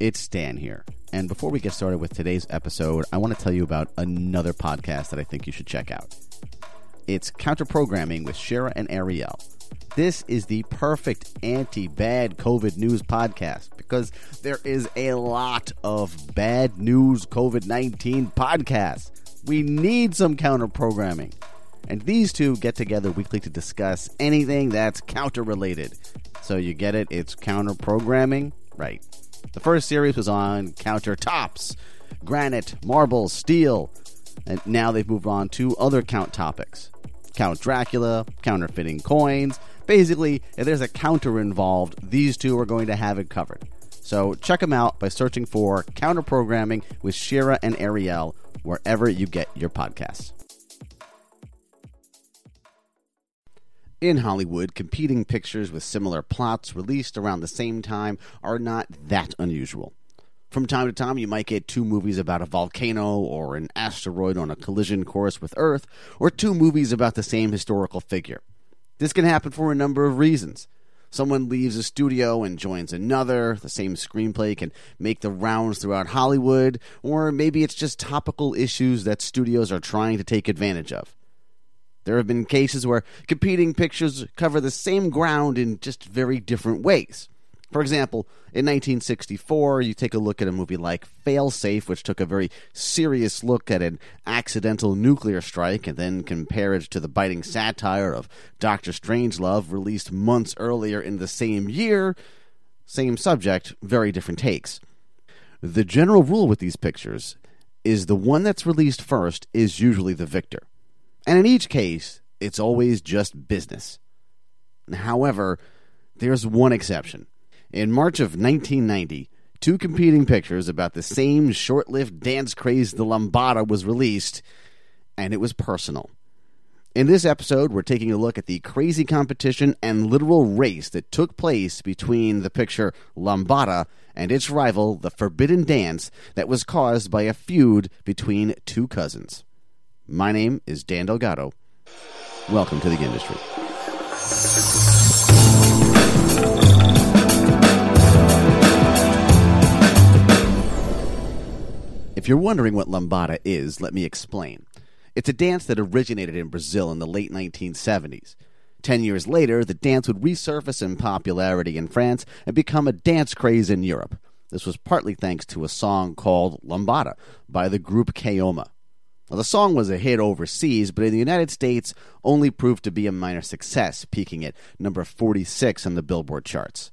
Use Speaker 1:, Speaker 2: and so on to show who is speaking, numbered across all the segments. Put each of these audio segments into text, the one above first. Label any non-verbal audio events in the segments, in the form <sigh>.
Speaker 1: It's Dan here. And before we get started with today's episode, I want to tell you about another podcast that I think you should check out. It's Counter Programming with Shira and Ariel. This is the perfect anti bad COVID news podcast because there is a lot of bad news COVID 19 podcasts. We need some counter programming. And these two get together weekly to discuss anything that's counter related. So you get it? It's counter programming? Right. The first series was on countertops, granite, marble, steel. And now they've moved on to other count topics Count Dracula, counterfeiting coins. Basically, if there's a counter involved, these two are going to have it covered. So check them out by searching for Counter Programming with Shira and Ariel wherever you get your podcasts. In Hollywood, competing pictures with similar plots released around the same time are not that unusual. From time to time, you might get two movies about a volcano or an asteroid on a collision course with Earth, or two movies about the same historical figure. This can happen for a number of reasons. Someone leaves a studio and joins another. The same screenplay can make the rounds throughout Hollywood, or maybe it's just topical issues that studios are trying to take advantage of. There have been cases where competing pictures cover the same ground in just very different ways. For example, in 1964, you take a look at a movie like Failsafe, which took a very serious look at an accidental nuclear strike, and then compare it to the biting satire of Doctor Strangelove, released months earlier in the same year. Same subject, very different takes. The general rule with these pictures is the one that's released first is usually the victor. And in each case, it's always just business. However, there's one exception. In March of 1990, two competing pictures about the same short lived dance craze, The Lambada, was released, and it was personal. In this episode, we're taking a look at the crazy competition and literal race that took place between the picture Lambada and its rival, The Forbidden Dance, that was caused by a feud between two cousins. My name is Dan Delgado. Welcome to the industry. If you're wondering what lambada is, let me explain. It's a dance that originated in Brazil in the late 1970s. Ten years later, the dance would resurface in popularity in France and become a dance craze in Europe. This was partly thanks to a song called Lambada by the group Kaoma. The song was a hit overseas, but in the United States only proved to be a minor success, peaking at number 46 on the Billboard charts.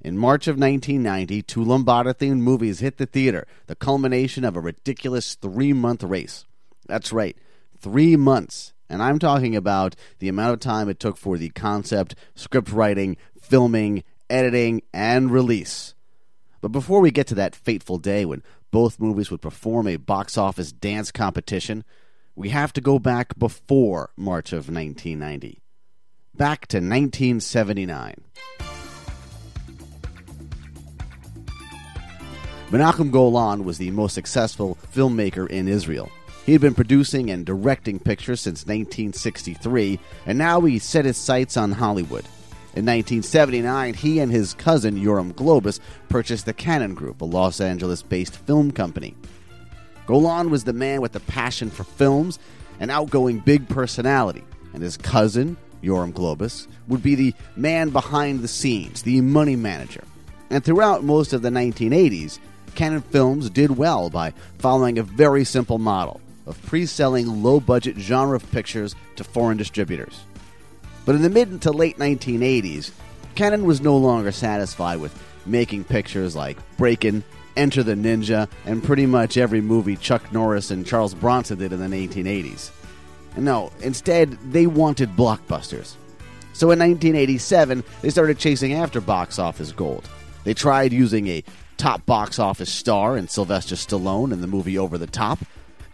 Speaker 1: In March of 1990, two Lambada themed movies hit the theater, the culmination of a ridiculous three month race. That's right, three months. And I'm talking about the amount of time it took for the concept, script writing, filming, editing, and release. But before we get to that fateful day when both movies would perform a box office dance competition, we have to go back before March of 1990. Back to 1979. Menachem Golan was the most successful filmmaker in Israel. He had been producing and directing pictures since 1963, and now he set his sights on Hollywood. In 1979, he and his cousin Yoram Globus purchased the Cannon Group, a Los Angeles based film company. Golan was the man with the passion for films, an outgoing big personality, and his cousin, Yoram Globus, would be the man behind the scenes, the money manager. And throughout most of the 1980s, Cannon Films did well by following a very simple model of pre selling low budget genre pictures to foreign distributors. But in the mid to late 1980s, Cannon was no longer satisfied with making pictures like Breakin', Enter the Ninja, and pretty much every movie Chuck Norris and Charles Bronson did in the 1980s. No, instead, they wanted blockbusters. So in 1987, they started chasing after box office gold. They tried using a top box office star in Sylvester Stallone in the movie Over the Top,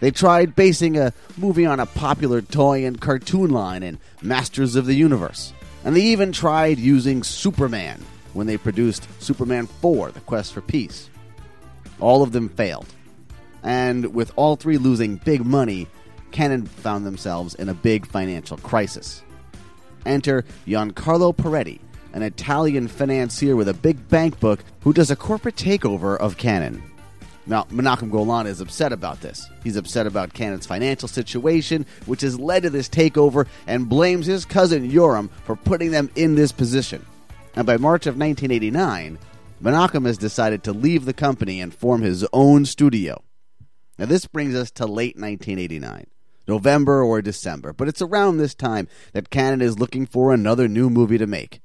Speaker 1: they tried basing a movie on a popular toy and cartoon line in Masters of the Universe. And they even tried using Superman when they produced Superman 4 The Quest for Peace. All of them failed. And with all three losing big money, Cannon found themselves in a big financial crisis. Enter Giancarlo Parretti, an Italian financier with a big bank book who does a corporate takeover of Cannon. Now, Menachem Golan is upset about this. He's upset about Cannon's financial situation, which has led to this takeover, and blames his cousin Yoram for putting them in this position. And by March of 1989, Menachem has decided to leave the company and form his own studio. Now, this brings us to late 1989, November or December, but it's around this time that Cannon is looking for another new movie to make.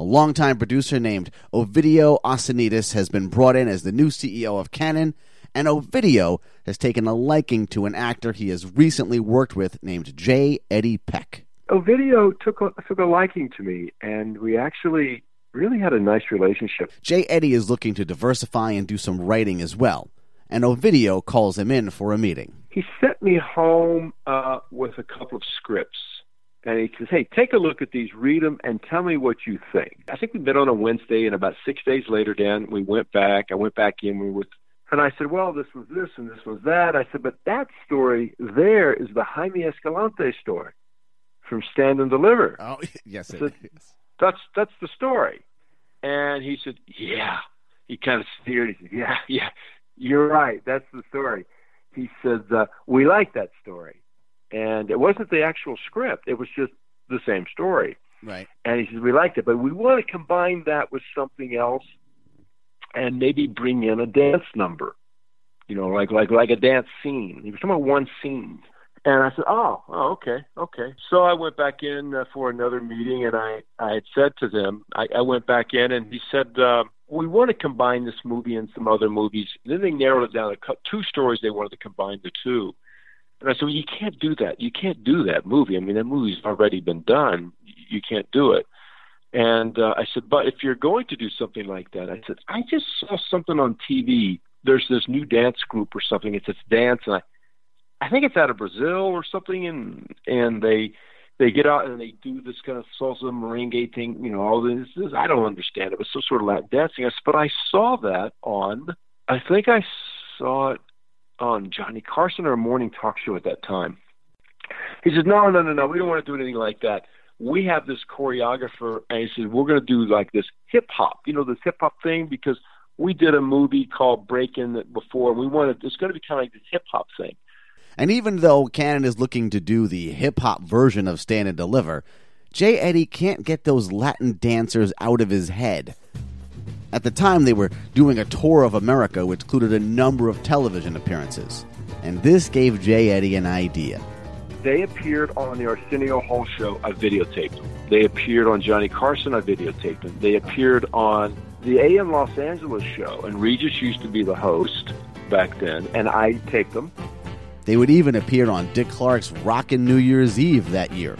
Speaker 1: A longtime producer named Ovidio Assonitis has been brought in as the new CEO of Cannon, and Ovidio has taken a liking to an actor he has recently worked with named J. Eddie Peck.
Speaker 2: Ovidio took a, took a liking to me, and we actually really had a nice relationship.
Speaker 1: J. Eddie is looking to diversify and do some writing as well, and Ovidio calls him in for a meeting.
Speaker 2: He sent me home uh, with a couple of scripts and he says, "Hey, take a look at these, read them, and tell me what you think." I think we met on a Wednesday, and about six days later, Dan, we went back. I went back in. We were, and I said, "Well, this was this, and this was that." I said, "But that story there is the Jaime Escalante story from Stand and Deliver."
Speaker 1: Oh, <laughs> yes,
Speaker 2: said, That's that's the story. And he said, "Yeah." He kind of sneered. He said, "Yeah, yeah, you're right. That's the story." He said, uh, "We like that story." And it wasn't the actual script; it was just the same story.
Speaker 1: Right.
Speaker 2: And he says we liked it, but we want to combine that with something else, and maybe bring in a dance number. You know, like like like a dance scene. He was talking about one scene. And I said, "Oh, oh, okay, okay." So I went back in uh, for another meeting, and I I had said to them, I, I went back in, and he said, uh, "We want to combine this movie and some other movies." And then they narrowed it down to two stories. They wanted to combine the two, and I said, well, you can't do that. You can't do that movie. I mean, that movie's already been done. You can't do it. And uh, I said, but if you're going to do something like that, I said, I just saw something on TV. There's this new dance group or something. It's this dance, and I, I think it's out of Brazil or something, and and they they get out and they do this kind of salsa merengue thing. You know, all this. this I don't understand it. It was some sort of Latin dancing. I said, but I saw that on. I think I saw it on Johnny Carson or a morning talk show at that time. He says, No, no, no, no, we don't want to do anything like that. We have this choreographer, and he said, We're going to do like this hip hop, you know, this hip hop thing, because we did a movie called Breakin' before. We wanted, it's going to be kind of like this hip hop thing.
Speaker 1: And even though Cannon is looking to do the hip hop version of Stand and Deliver, J. Eddie can't get those Latin dancers out of his head. At the time, they were doing a tour of America, which included a number of television appearances. And this gave J. Eddie an idea.
Speaker 2: They appeared on the Arsenio Hall show. I videotaped them. They appeared on Johnny Carson. I videotaped them. They appeared on the AM Los Angeles show, and Regis used to be the host back then, and I taped them.
Speaker 1: They would even appear on Dick Clark's Rockin' New Year's Eve that year.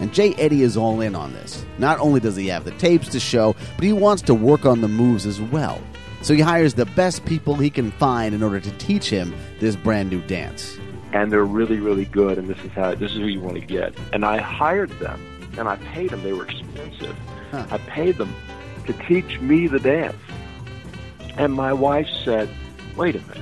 Speaker 1: And J. Eddie is all in on this. Not only does he have the tapes to show, but he wants to work on the moves as well. So he hires the best people he can find in order to teach him this brand new dance.
Speaker 2: And they're really, really good, and this is how this is who you want to get. And I hired them, and I paid them. They were expensive. Huh. I paid them to teach me the dance. And my wife said, "Wait a minute,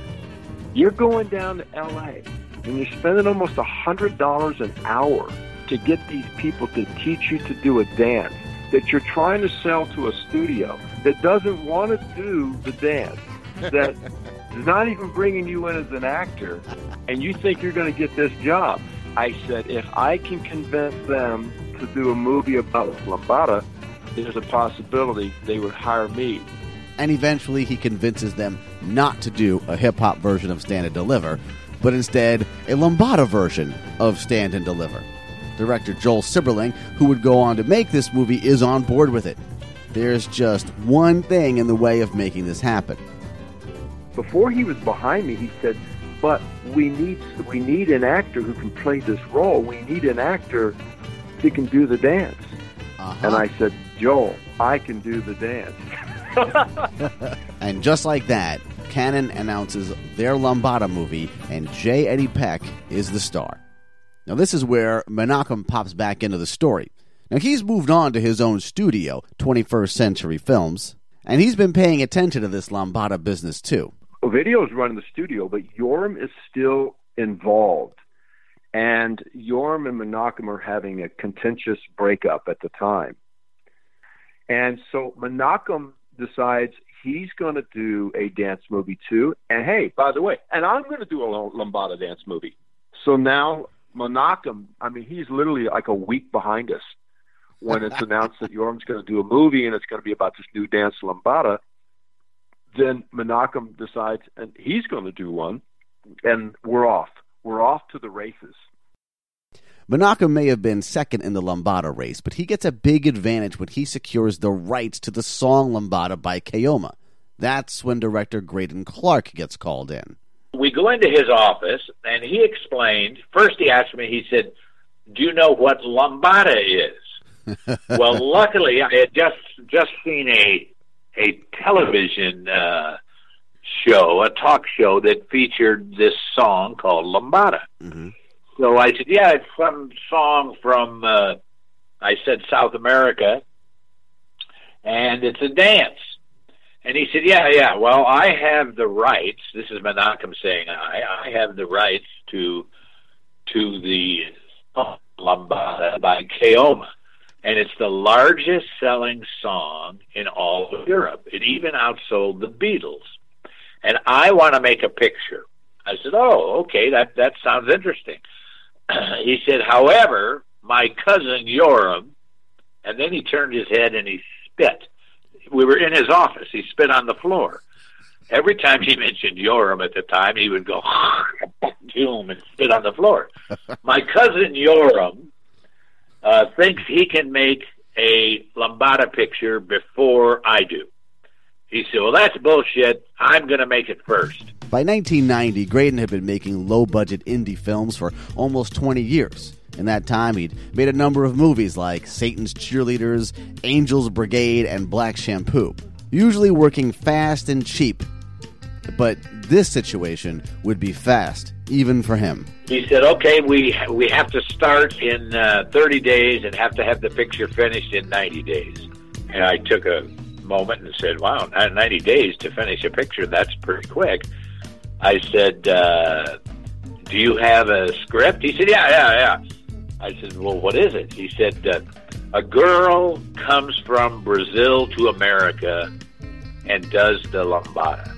Speaker 2: you're going down to L.A. and you're spending almost a hundred dollars an hour to get these people to teach you to do a dance that you're trying to sell to a studio that doesn't want to do the dance, that is not even bringing you in as an actor, and you think you're going to get this job. I said, if I can convince them to do a movie about lambada, there's a possibility they would hire me.
Speaker 1: And eventually he convinces them not to do a hip hop version of Stand and Deliver, but instead a lambada version of Stand and Deliver. Director Joel Silberling, who would go on to make this movie, is on board with it. There's just one thing in the way of making this happen.
Speaker 2: Before he was behind me, he said, "But we need we need an actor who can play this role. We need an actor that can do the dance." Uh-huh. And I said, "Joel, I can do the
Speaker 1: dance." <laughs> and just like that, Cannon announces their Lambada movie, and J. Eddie Peck is the star. Now, this is where Menachem pops back into the story. Now, he's moved on to his own studio, 21st Century Films, and he's been paying attention to this Lambada business too.
Speaker 2: Ovidio's running the studio, but Yoram is still involved. And Yoram and Menachem are having a contentious breakup at the time. And so Menachem decides he's going to do a dance movie too. And hey, by the way, and I'm going to do a Lambada dance movie. So now Menachem, I mean, he's literally like a week behind us when it's announced that Yoram's going to do a movie and it's going to be about this new dance Lambada. Then Menachem decides, and he's going to do one, and we're off. We're off to the races.
Speaker 1: Menachem may have been second in the Lambada race, but he gets a big advantage when he secures the rights to the song Lambada by Kaoma. That's when director Greydon Clark gets called in.
Speaker 3: We go into his office, and he explained. First, he asked me, he said, Do you know what Lambada is? <laughs> well, luckily, I had just just seen a a television uh, show, a talk show that featured this song called Lambada. Mm-hmm. So I said, yeah, it's some song from, uh, I said South America, and it's a dance. And he said, yeah, yeah, well, I have the rights. This is Menachem saying, I, I have the rights to, to the Lambada by Kaoma. And it's the largest selling song in all of Europe. It even outsold the Beatles. And I want to make a picture. I said, oh, okay, that, that sounds interesting. <clears throat> he said, however, my cousin Yoram, and then he turned his head and he spit. We were in his office. He spit on the floor. Every time he <laughs> mentioned Yoram at the time, he would go <laughs> doom and spit on the floor. <laughs> my cousin Yoram uh, thinks he can make a Lambada picture before I do. He said, Well, that's bullshit. I'm going to make it first.
Speaker 1: By 1990, Greydon had been making low budget indie films for almost 20 years. In that time, he'd made a number of movies like Satan's Cheerleaders, Angels Brigade, and Black Shampoo, usually working fast and cheap. But this situation would be fast, even for him.
Speaker 3: He said, "Okay, we we have to start in uh, 30 days and have to have the picture finished in 90 days." And I took a moment and said, "Wow, 90 days to finish a picture, that's pretty quick." I said, uh, "Do you have a script?" He said, "Yeah, yeah, yeah." I said, "Well, what is it?" He said, uh, "A girl comes from Brazil to America and does the lambada."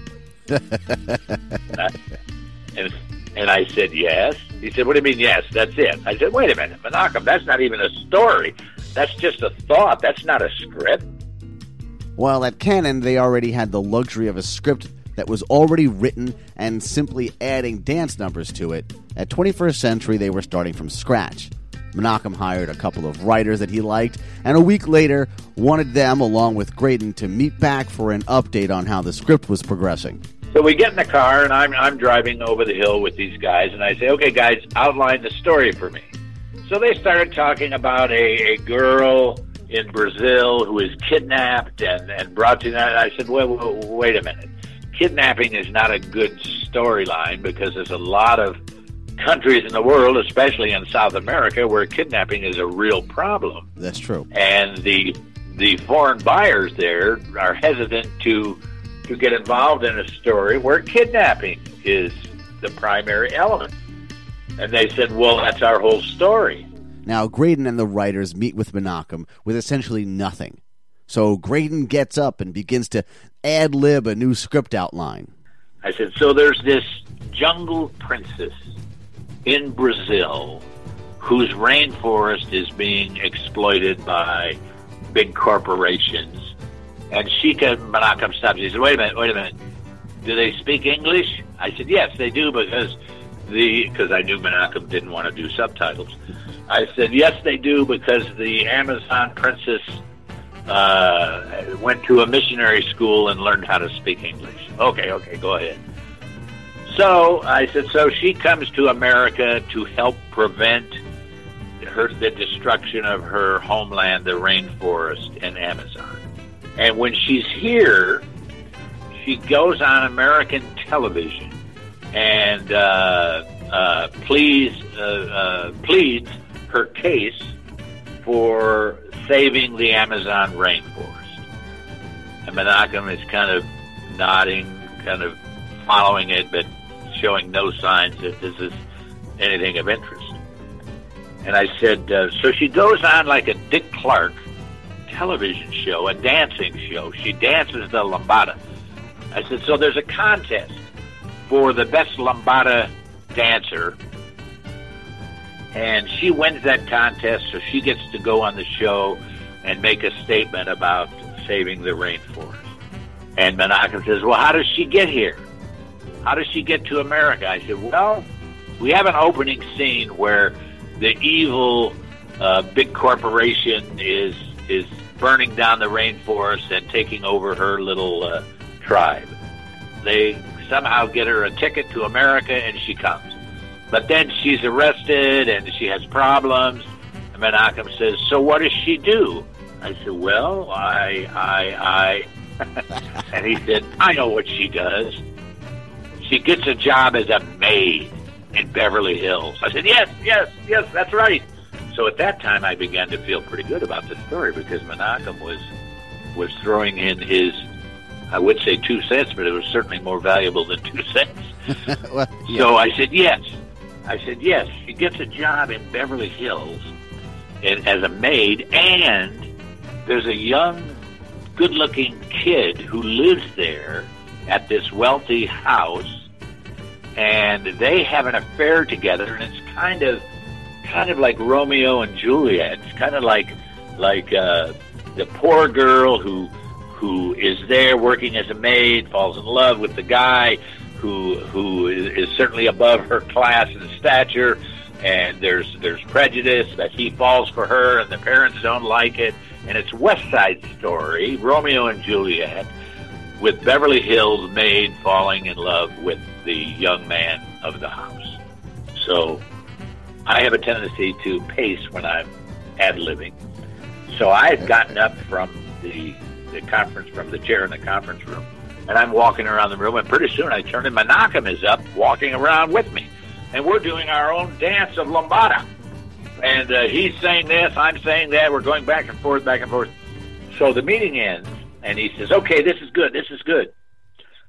Speaker 3: <laughs> and and I said, "Yes." He said, "What do you mean, yes? That's it." I said, "Wait a minute, Menachem, that's not even a story. That's just a thought. That's not a script."
Speaker 1: While at Cannon, they already had the luxury of a script that was already written and simply adding dance numbers to it, at 21st Century they were starting from scratch. Menachem hired a couple of writers that he liked, and a week later wanted them, along with Greydon, to meet back for an update on how the script was progressing.
Speaker 3: So we get in the car, and I'm, I'm driving over the hill with these guys, and I say, okay, guys, outline the story for me. So they started talking about a, a girl in Brazil who is kidnapped and, and brought to that. I said, well, wait, wait a minute. Kidnapping is not a good storyline because there's a lot of countries in the world, especially in South America, where kidnapping is a real problem.
Speaker 1: That's true.
Speaker 3: And the the foreign buyers there are hesitant to to get involved in a story where kidnapping is the primary element. And they said, "Well, that's our whole story."
Speaker 1: Now, Greydon and the writers meet with Menachem with essentially nothing. So Greydon gets up and begins to ad lib a new script outline.
Speaker 3: I said, So there's this jungle princess in Brazil whose rainforest is being exploited by big corporations. And Shika Menachem stops. He said, Wait a minute, wait a minute. Do they speak English? I said, Yes, they do because the because I knew Menachem didn't want to do subtitles. I said, yes, they do, because the Amazon princess uh, went to a missionary school and learned how to speak English. Okay, okay, go ahead. So I said, so she comes to America to help prevent her the destruction of her homeland, the rainforest in Amazon. And when she's here, she goes on American television and uh, uh, uh, uh pleads her case for saving the Amazon rainforest. And Menachem is kind of nodding, kind of following it, but showing no signs that this is anything of interest. And I said, uh, so she goes on like a Dick Clark television show, a dancing show. She dances the lambada. I said, so there's a contest for the best lambada dancer, and she wins that contest, so she gets to go on the show and make a statement about saving the rainforest. And Menachem says, well, how does she get here? How does she get to America? I said, well, we have an opening scene where the evil uh, big corporation is is burning down the rainforest and taking over her little uh, tribe. They somehow get her a ticket to America, and she comes. But then she's arrested, and she has problems. And Menachem says, "So what does she do?" I said, "Well, I, I, I," <laughs> and he said, "I know what she does. She gets a job as a maid in Beverly Hills." I said, "Yes, yes, yes, that's right." So at that time, I began to feel pretty good about the story because Menachem was was throwing in his, I would say two cents, but it was certainly more valuable than two cents. <laughs>
Speaker 1: well, yeah.
Speaker 3: So I said yes. I said yes. She gets a job in Beverly Hills and, as a maid, and there's a young, good-looking kid who lives there at this wealthy house, and they have an affair together, and it's kind of kind of like Romeo and Juliet. It's kind of like like uh, the poor girl who who is there working as a maid falls in love with the guy who who is, is certainly above her class and stature, and there's there's prejudice that he falls for her, and the parents don't like it, and it's West Side Story, Romeo and Juliet, with Beverly Hills maid falling in love with the young man of the house. So I have a tendency to pace when I'm ad libbing. So I had gotten up from the the conference from the chair in the conference room, and I'm walking around the room, and pretty soon I turn and Menachem is up, walking around with me, and we're doing our own dance of lambada, and uh, he's saying this, I'm saying that, we're going back and forth, back and forth. So the meeting ends, and he says, "Okay, this is good, this is good,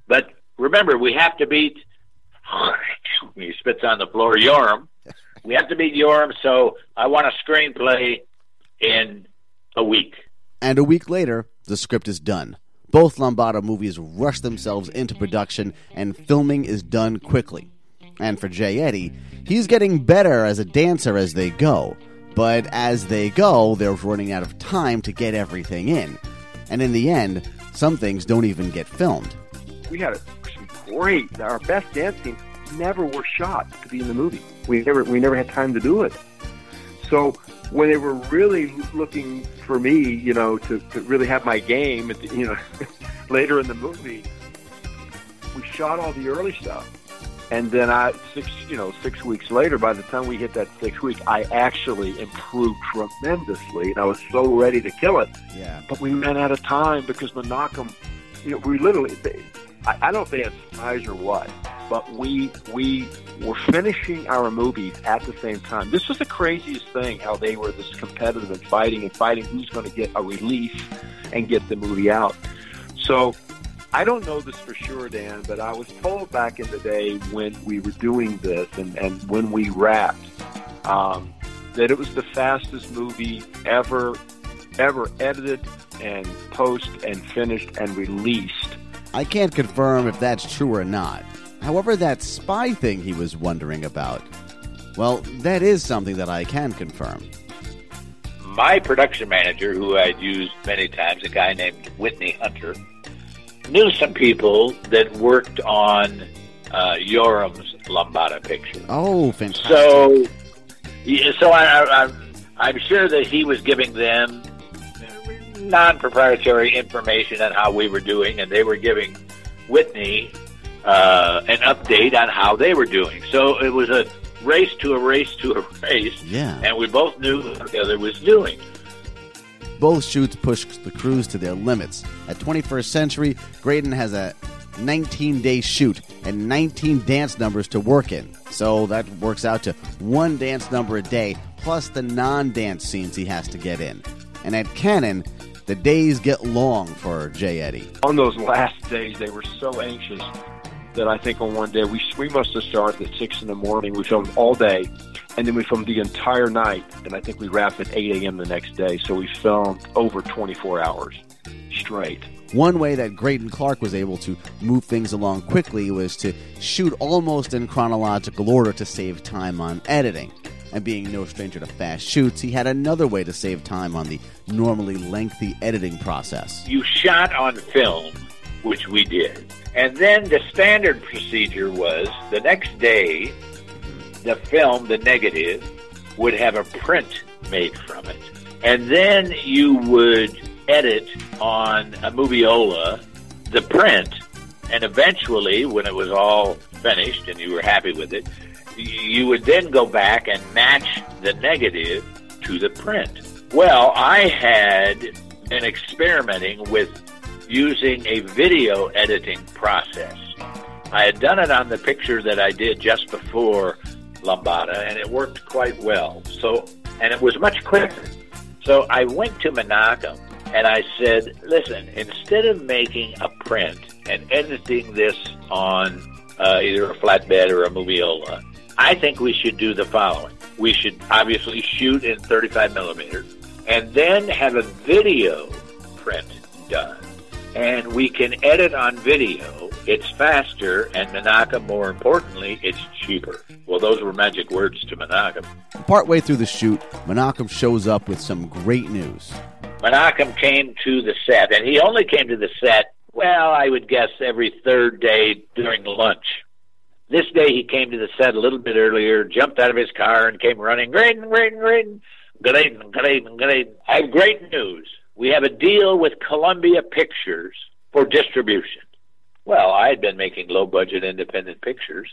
Speaker 3: but remember, we have to beat." <laughs> he spits on the floor, Yoram we have to beat Yoram, so I want a screenplay in a week.
Speaker 1: And a week later, the script is done. Both Lambada movies rush themselves into production, and filming is done quickly. And for J. Eddie, he's getting better as a dancer as they go. But as they go, they're running out of time to get everything in. And in the end, some things don't even get filmed.
Speaker 2: We had some great, our best dance scenes never were shot to be in the movie. We never we never had time to do it. So when they were really looking for me, you know, to, to really have my game, the, you know, <laughs> later in the movie, we shot all the early stuff, and then I six you know six weeks later, by the time we hit that six week, I actually improved tremendously, and I was so ready to kill it.
Speaker 1: Yeah.
Speaker 2: But we ran out of time because Menachem, you know, we literally. They, I, I don't think it's surprise or what, but we we were finishing our movies at the same time. This was the craziest thing how they were this competitive and fighting and fighting who's going to get a release and get the movie out. So I don't know this for sure, Dan, but I was told back in the day when we were doing this and, and when we wrapped um, that it was the fastest movie ever ever edited and post and finished and released
Speaker 1: I can't confirm if that's true or not. However, that spy thing he was wondering about, well, that is something that I can confirm.
Speaker 3: My production manager, who I'd used many times, a guy named Whitney Hunter, knew some people that worked on uh, Yoram's Lambada picture.
Speaker 1: Oh, fantastic.
Speaker 3: So, so I, I, I'm, I'm sure that he was giving them non-proprietary information on how we were doing, and they were giving Whitney uh, an update on how they were doing. So it was a race to a race to a race,
Speaker 1: Yeah.
Speaker 3: and we both knew what the other was doing.
Speaker 1: Both shoots pushed the crews to their limits. At 21st Century, Greydon has a 19 day shoot and 19 dance numbers to work in. So that works out to one dance number a day, plus the non dance scenes he has to get in. And at Cannon, the days get long for J. Eddie.
Speaker 2: on those last days, they were so anxious that I think on one day we we must have started at six in the morning. We filmed all day, and then we filmed the entire night, and I think we wrapped at eight a.m. the next day. So we filmed over twenty four hours straight.
Speaker 1: One way that Greydon Clark was able to move things along quickly was to shoot almost in chronological order to save time on editing. And being no stranger to fast shoots, he had another way to save time on the normally lengthy editing process.
Speaker 3: You shot on film, which we did. And then the standard procedure was the next day, the film, the negative, would have a print made from it. And then you would edit on a Moviola the print, and eventually, when it was all finished and you were happy with it, you would then go back and match the negative to the print. Well, I had been experimenting with using a video editing process. I had done it on the picture that I did just before Lambada, and it worked quite well. So, and it was much quicker. So I went to Menachem and I said, listen, instead of making a print and editing this on uh, either a flatbed or a moviola, I think we should do the following. We should obviously shoot in 35 millimeter and then have a video print done. And we can edit on video. It's faster, and Menachem, more importantly, it's cheaper. Well, those were magic words to Menachem.
Speaker 1: Partway through the shoot, Menachem shows up with some great news.
Speaker 3: Menachem came to the set, and he only came to the set, well, I would guess every third day during lunch. This day he came to the set a little bit earlier, jumped out of his car, and came running. Good evening, good evening, good evening. I have great news. We have a deal with Columbia Pictures for distribution. Well, I had been making low budget independent pictures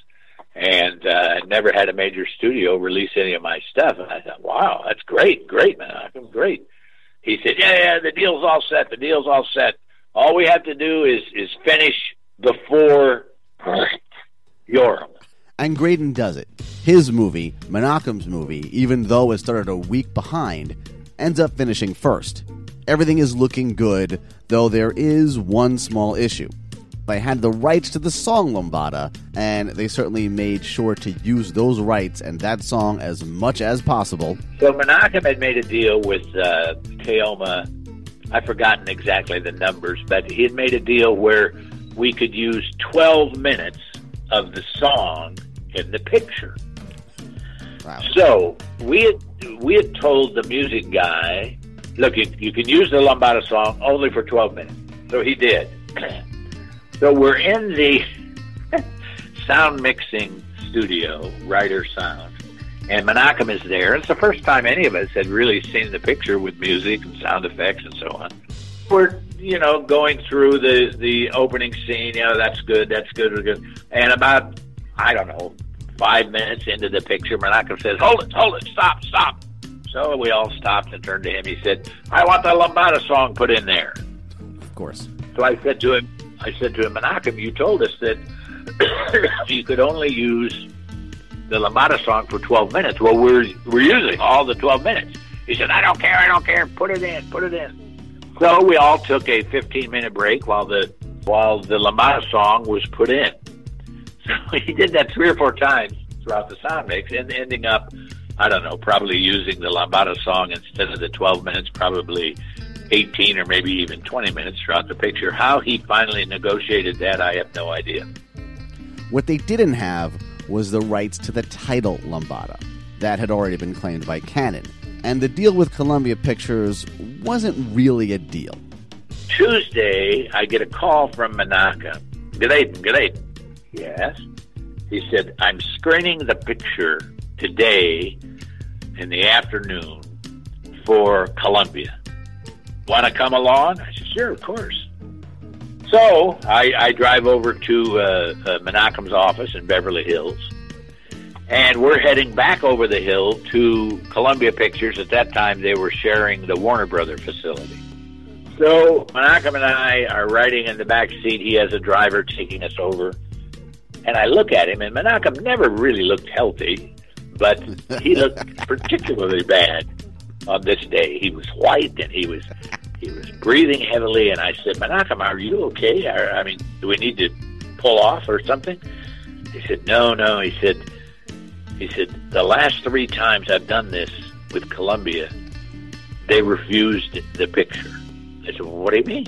Speaker 3: and uh, never had a major studio release any of my stuff. And I thought, wow, that's great, great, man, great. He said, "Yeah, yeah, the deal's all set. The deal's all set. All we have to do is is finish before <clears throat> Yoram."
Speaker 1: And Greydon does it. His movie, Menachem's movie, even though it started a week behind, ends up finishing first. Everything is looking good, though there is one small issue. They had the rights to the song Lambada, and they certainly made sure to use those rights and that song as much as possible.
Speaker 3: So Menachem had made a deal with uh, Kaoma. I've forgotten exactly the numbers, but he had made a deal where we could use 12 minutes of the song in the picture.
Speaker 1: Wow.
Speaker 3: So we had, we had told the music guy, look, you, you can use the Lambada song only for 12 minutes. So he did. <clears throat> so we're in the <laughs> sound mixing studio, Ryder Sound, and Menachem is there. It's the first time any of us had really seen the picture with music and sound effects and so on. We're, you know, going through the, the opening scene, you know, that's good, that's good, that's good. And about, I don't know, five minutes into the picture, Menachem says, hold it, hold it, stop, stop. So we all stopped and turned to him. He said, I want the Lambada song put in there.
Speaker 1: Of course.
Speaker 3: So I said to him, I said to him, Menachem, you told us that <coughs> you could only use the Lambada song for 12 minutes. Well, we're, we're using all the 12 minutes. He said, I don't care, I don't care, put it in, put it in. So we all took a 15 minute break while the, while the Lambada song was put in. <laughs> So he did that three or four times throughout the sound mix and ending up, I don't know, probably using the Lambada song instead of the 12 minutes, probably 18 or maybe even 20 minutes throughout the picture. How he finally negotiated that, I have no idea.
Speaker 1: What they didn't have was the rights to the title Lambada. That had already been claimed by Cannon. And the deal with Columbia Pictures wasn't really a deal.
Speaker 3: Tuesday, I get a call from Manaka. Good evening, good evening. Yes. He said, I'm screening the picture today in the afternoon for Columbia. Want to come along? I said, sure, of course. So I, I drive over to uh, uh, Menachem's office in Beverly Hills, and we're heading back over the hill to Columbia Pictures. At that time, they were sharing the Warner Brother facility. So Menachem and I are riding in the back seat. He has a driver taking us over. And I look at him, and Menachem never really looked healthy, but he looked particularly bad on this day. He was white, and he was he was breathing heavily. And I said, Menachem, are you okay? I, I mean, do we need to pull off or something? He said, no, no. He said, he said, the last three times I've done this with Columbia, they refused the picture. I said, well, what do you mean?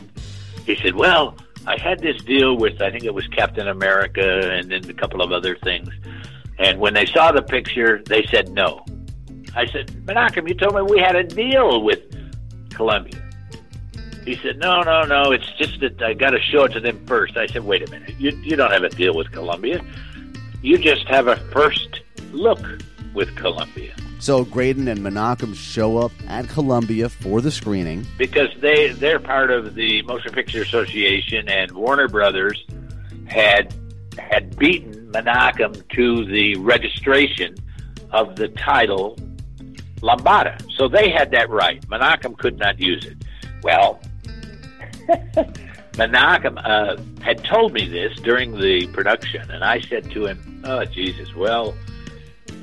Speaker 3: He said, well, I had this deal with, I think it was Captain America and then a couple of other things. And when they saw the picture, they said no. I said, Menachem, you told me we had a deal with Columbia. He said, no, no, no, it's just that I got to show it to them first. I said, wait a minute, you, you don't have a deal with Columbia. You just have a first look with Columbia.
Speaker 1: So Greydon and Menachem show up at Columbia for the screening.
Speaker 3: Because they, they're part of the Motion Picture Association, and Warner Brothers had had beaten Menachem to the registration of the title Lambada. So they had that right. Menachem could not use it. Well, <laughs> Menachem uh, had told me this during the production, and I said to him, "Oh Jesus, well,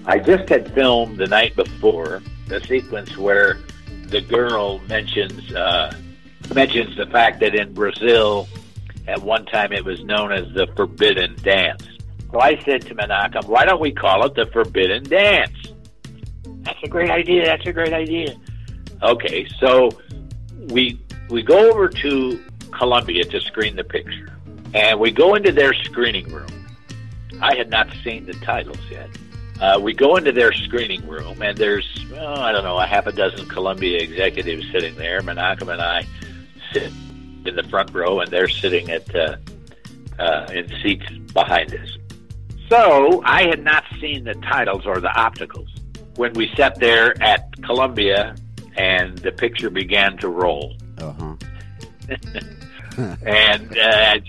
Speaker 3: I just had filmed the night before the sequence where the girl mentions uh, mentions the fact that in Brazil, at one time, it was known as the Forbidden Dance." So I said to Menachem, "Why don't we call it the Forbidden Dance?" That's a great idea. That's a great idea. Okay, so we we go over to Columbia to screen the picture, and we go into their screening room. I had not seen the titles yet. Uh, we go into their screening room, and there's oh, I don't know a half a dozen Columbia executives sitting there. Menachem and I sit in the front row, and they're sitting at uh, uh, in seats behind us. So I had not seen the titles or the opticals when we sat there at Columbia and the picture began to roll.
Speaker 1: Uh-huh. <laughs>
Speaker 3: and uh, as,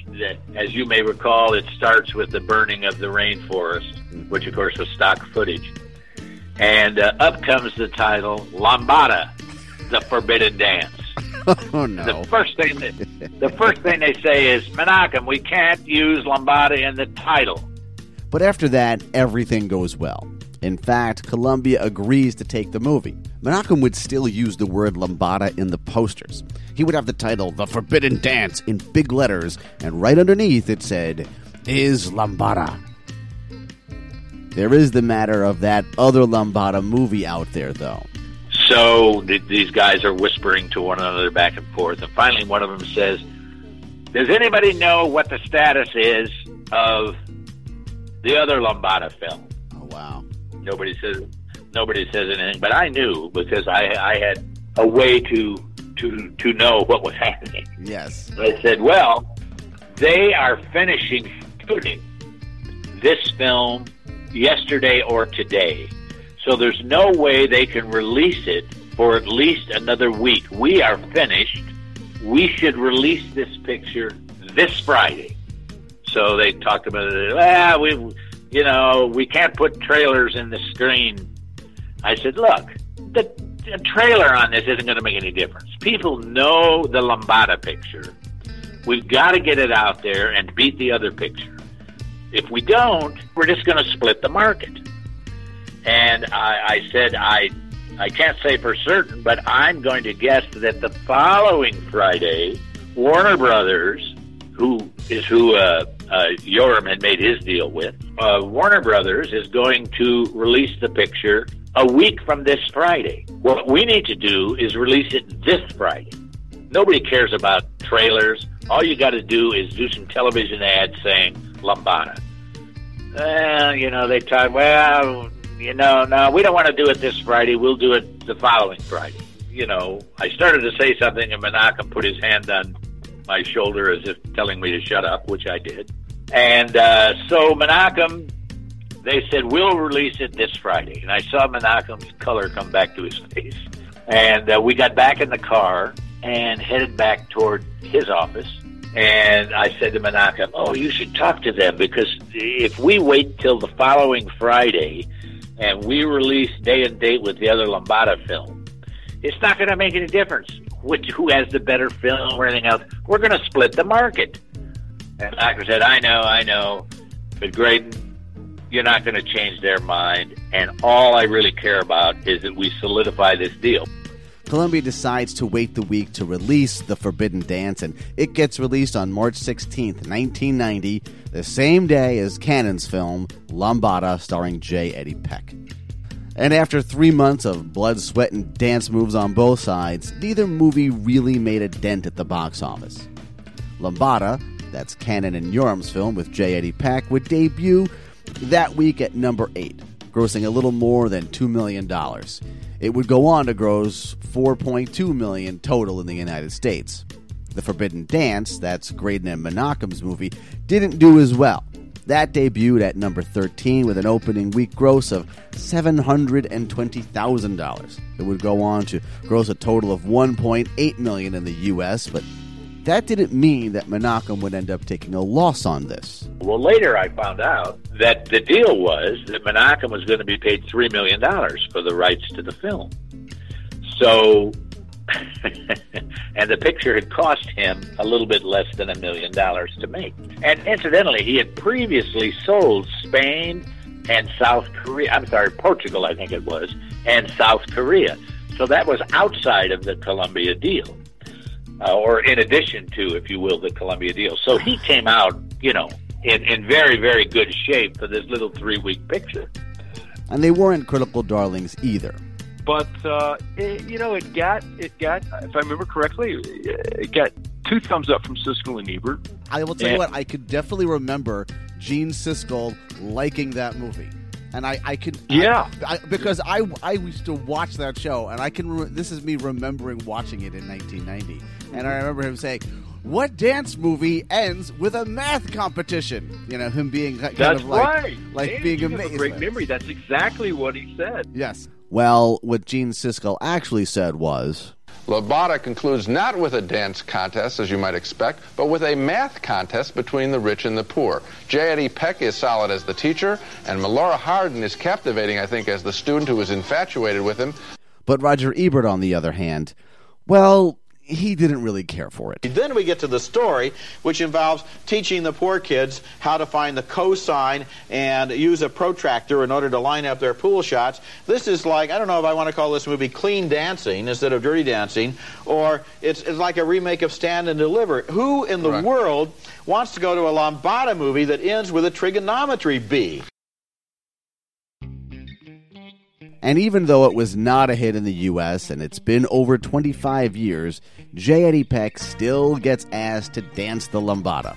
Speaker 3: as you may recall, it starts with the burning of the rainforest, which of course was stock footage. And uh, up comes the title Lambada, the Forbidden Dance. <laughs>
Speaker 1: oh no!
Speaker 3: The first thing that, the first thing they say is Menachem, we can't use Lambada in the title.
Speaker 1: But after that, everything goes well. In fact, Columbia agrees to take the movie. Menachem would still use the word lambada in the posters. He would have the title The Forbidden Dance in big letters, and right underneath it said, Is Lambada. There is the matter of that other Lambada movie out there, though.
Speaker 3: So th- these guys are whispering to one another back and forth, and finally one of them says, Does anybody know what the status is of the other Lambada film?
Speaker 1: Oh, wow.
Speaker 3: Nobody says nobody says anything, but I knew because I I had a way to to to know what was <laughs> happening.
Speaker 1: Yes.
Speaker 3: I said, "Well, they are finishing shooting this film yesterday or today, so there's no way they can release it for at least another week. We are finished. We should release this picture this Friday." So they talked about it. Ah, we you know, we can't put trailers in the screen. I said, look, the, the trailer on this isn't going to make any difference. People know the Lambada picture. We've got to get it out there and beat the other picture. If we don't, we're just going to split the market. And I, I said, I, I can't say for certain, but I'm going to guess that the following Friday, Warner Brothers, who is who uh, uh, Yoram had made his deal with, uh, Warner Brothers is going to release the picture a week from this Friday. What we need to do is release it this Friday. Nobody cares about trailers. All you got to do is do some television ads saying Lambada. Well, you know, they talk, well, you know, no, we don't want to do it this Friday. We'll do it the following Friday. You know, I started to say something and Menachem put his hand on my shoulder as if telling me to shut up, which I did. And uh, so Menachem, they said, we'll release it this Friday. And I saw Menachem's color come back to his face. And uh, we got back in the car and headed back toward his office. And I said to Menachem, oh, you should talk to them because if we wait till the following Friday and we release day and date with the other Lambada film, it's not going to make any difference which who has the better film or anything else. We're going to split the market. And Acker said, I know, I know, but Greydon, you're not going to change their mind. And all I really care about is that we solidify this deal.
Speaker 1: Columbia decides to wait the week to release The Forbidden Dance, and it gets released on March 16th, 1990, the same day as Cannon's film Lambada starring J. Eddie Peck. And after three months of blood, sweat, and dance moves on both sides, neither movie really made a dent at the box office. Lambada, that's Cannon and Yoram's film with J. Eddie Peck, would debut that week at number 8, grossing a little more than $2 million. It would go on to gross 4.2 million total in the United States. The Forbidden Dance, that's Greydon and Menachem's movie, didn't do as well. That debuted at number 13 with an opening week gross of $720,000. It would go on to gross a total of 1.8 million in the US, but that didn't mean that Menahem would end up taking a loss on this.
Speaker 3: Well, later I found out that the deal was that Menahem was going to be paid $3 million for the rights to the film. So <laughs> and the picture had cost him a little bit less than a million dollars to make. And incidentally, he had previously sold Spain and South Korea. I'm sorry, Portugal, I think it was, and South Korea. So that was outside of the Columbia deal, uh, or in addition to, if you will, the Columbia deal. So he came out, you know, in, in very, very good shape for this little three week picture.
Speaker 1: And they weren't critical darlings either
Speaker 2: but uh, it, you know, it got it got if I remember correctly, it got two thumbs up from Siskel and Ebert.
Speaker 1: I will tell and, you what, I could definitely remember Gene Siskel liking that movie. And I, I could,
Speaker 2: yeah,
Speaker 1: I, I, because I, I used to watch that show, and I can. Re- this is me remembering watching it in 1990, and I remember him saying, "What dance movie ends with a math competition?" You know, him being kind
Speaker 2: That's
Speaker 1: of like,
Speaker 2: right.
Speaker 1: like
Speaker 2: Man,
Speaker 1: being
Speaker 2: you
Speaker 1: amazed.
Speaker 2: Have a great memory. That's exactly what he said.
Speaker 1: Yes, well, what Gene Siskel actually said was.
Speaker 4: Lambada concludes not with a dance contest, as you might expect, but with a math contest between the rich and the poor. J. Eddie Peck is solid as the teacher, and Melora Hardin is captivating, I think, as the student who is infatuated with him.
Speaker 1: But Roger Ebert, on the other hand, well, he didn't really care for it.
Speaker 5: Then we get to the story, which involves teaching the poor kids how to find the cosine and use a protractor in order to line up their pool shots. This is like, I don't know if I want to call this movie clean dancing instead of dirty dancing, or it's, it's like a remake of Stand and Deliver. Who in the world wants to go to a Lambada movie that ends with a trigonometry bee?
Speaker 1: And even though it was not a hit in the US and it's been over 25 years, J. Eddie Peck still gets asked to dance the lambada.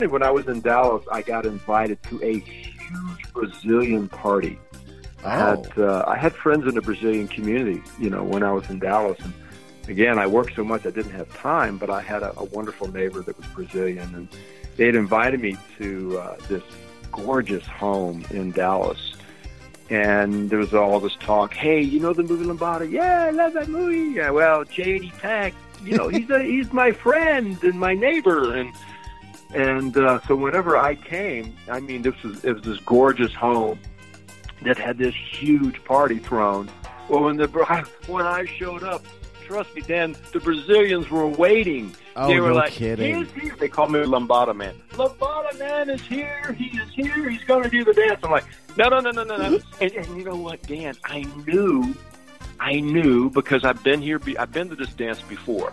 Speaker 2: When I was in Dallas, I got invited to a huge Brazilian party. Oh. I had uh, I had friends in the Brazilian community, you know, when I was in Dallas, and again, I worked so much I didn't have time, but I had a, a wonderful neighbor that was Brazilian, and they had invited me to uh, this gorgeous home in Dallas and there was all this talk. Hey, you know the movie Lambada? Yeah, I love that movie. Yeah, well, J. Eddie Peck, you know, he's a, he's my friend and my neighbor, and and uh, so whenever I came, I mean, this was it was this gorgeous home that had this huge party thrown. Well, when the <laughs> when I showed up, trust me, Dan, the Brazilians were waiting.
Speaker 1: Oh,
Speaker 2: they were
Speaker 1: no
Speaker 2: like,
Speaker 1: kidding.
Speaker 2: He's here. They called me Lambada Man. Lambada Man is here. He is here. He's going to do the dance. I'm like, no, no, no, no, no, no. and, and you know what, Dan? I knew, I knew because I've been here. I've been to this dance before.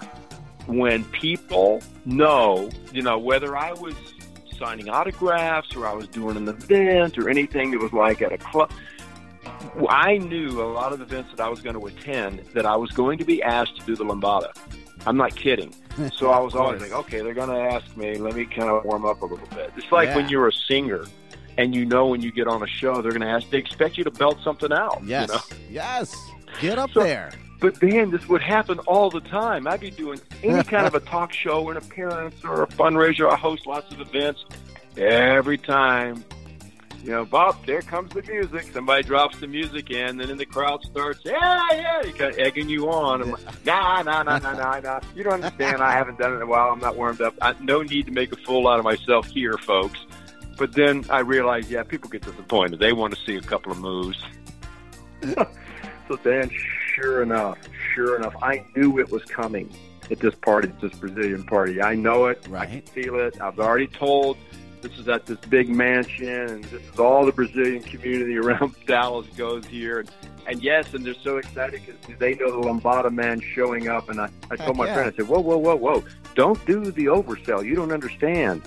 Speaker 2: When people know, you know, whether I was signing autographs or I was doing an event or anything that was like at a club, I knew a lot of events that I was going to attend that I was going to be asked to do the lambada. I'm not kidding. So I was always like, okay, they're going to ask me. Let me kind of warm up a little bit. It's like yeah. when you're a singer and you know when you get on a show, they're going to ask, they expect you to belt something out.
Speaker 1: Yes.
Speaker 2: You know?
Speaker 1: Yes. Get up
Speaker 2: so,
Speaker 1: there.
Speaker 2: But man, this would happen all the time. I'd be doing any <laughs> kind of a talk show, an appearance, or a fundraiser. I host lots of events. Every time you know, Bob, there comes the music. Somebody drops the music in, and then the crowd starts, yeah, yeah, kind of egging you on. I'm like, nah, nah, nah, nah, nah, nah. You don't understand. I <laughs> haven't done it in a while. I'm not warmed up. I, no need to make a fool out of myself here, folks. But then I realized, yeah, people get disappointed. They want to see a couple of moves. <laughs> so Dan, sure enough, sure enough, I knew it was coming at this party, this Brazilian party. I know it.
Speaker 1: Right.
Speaker 2: I can feel it. I've already told this is at this big mansion, and this is all the Brazilian community <laughs> around Dallas goes here. And, and yes, and they're so excited because they know the Lambada man showing up. And I, I told my
Speaker 1: yeah.
Speaker 2: friend, I said, whoa, whoa, whoa, whoa, don't do the oversell. You don't understand.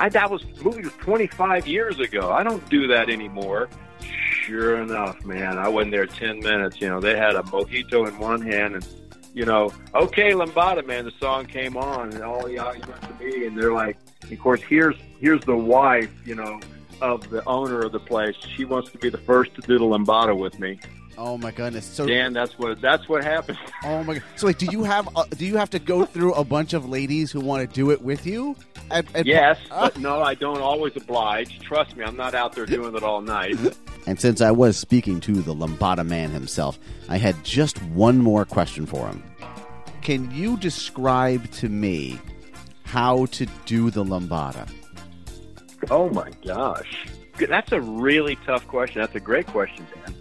Speaker 2: I that was movie was 25 years ago. I don't do that anymore. Sure enough, man, I went there 10 minutes. You know, they had a mojito in one hand and you know, okay, Lambada, man, the song came on, and all the eyes went to me, and they're like, of course, here's here's the wife, you know, of the owner of the place. She wants to be the first to do the Lambada with me.
Speaker 1: Oh my goodness! So
Speaker 2: Dan, that's what that's what happened. <laughs>
Speaker 1: Oh my god! So wait, do you have uh, do you have to go through a bunch of ladies who want to do it with you?
Speaker 2: At, at, yes, uh, but no, I don't always oblige. Trust me, I'm not out there doing it all night. <laughs>
Speaker 1: And since I was speaking to the Lambada man himself, I had just one more question for him. Can you describe to me how to do the Lambada?
Speaker 2: Oh my gosh. That's a really tough question. That's a great question, Dan.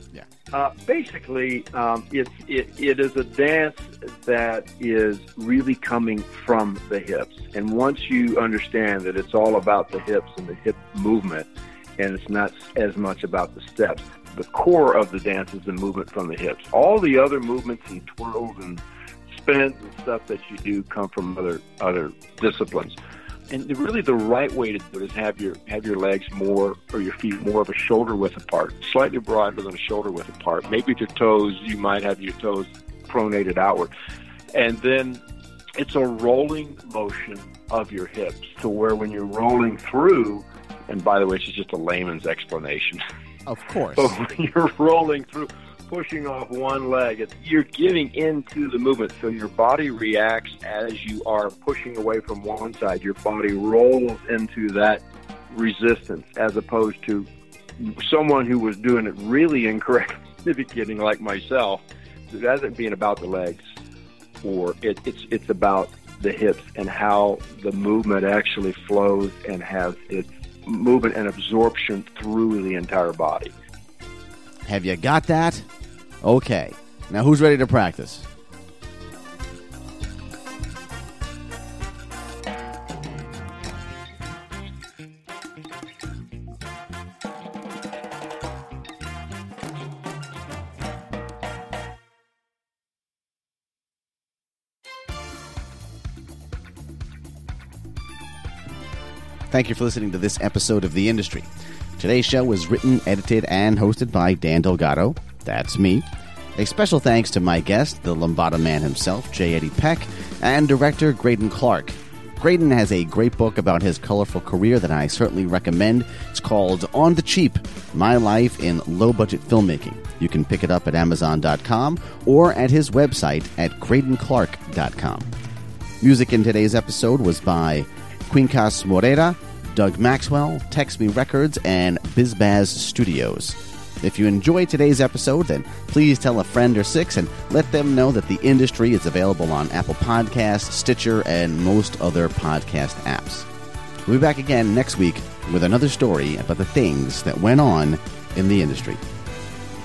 Speaker 2: Uh, basically, um, it's, it, it is a dance that is really coming from the hips. And once you understand that it's all about the hips and the hip movement, and it's not as much about the steps, the core of the dance is the movement from the hips. All the other movements and twirls and spins and stuff that you do come from other other disciplines and really the right way to do it is have your have your legs more or your feet more of a shoulder width apart, slightly broader than a shoulder width apart. Maybe your toes, you might have your toes pronated outward, and then it's a rolling motion of your hips to where when you're rolling through, and by the way, this is just a layman's explanation.
Speaker 1: Of course. <laughs>
Speaker 2: so when you're rolling through, pushing off one leg. It's, you're giving into the movement, so your body reacts as you are pushing away from one side. Your body rolls into that resistance, as opposed to someone who was doing it really incorrectly <laughs> beginning, like myself. It hasn't been about the legs, or it, it's it's about the hips and how the movement actually flows and has its movement and absorption through the entire body.
Speaker 1: Have you got that? Okay. Now, who's ready to practice? Thank you for listening to this episode of The Industry. Today's show was written, edited, and hosted by Dan Delgado. That's me. A special thanks to my guest, the Lambada man himself, J. Eddie Peck, and director Greydon Clark. Greydon has a great book about his colorful career that I certainly recommend. It's called On the Cheap My Life in Low Budget Filmmaking. You can pick it up at Amazon.com or at his website at GreydonClark.com. Music in today's episode was by Quincas Moreira, Doug Maxwell, Text Me Records, and Bizbaz Studios. If you enjoyed today's episode, then please tell a friend or six and let them know that the industry is available on Apple Podcasts, Stitcher, and most other podcast apps. We'll be back again next week with another story about the things that went on in the industry.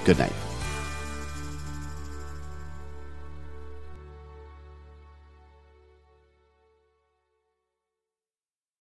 Speaker 1: Good night.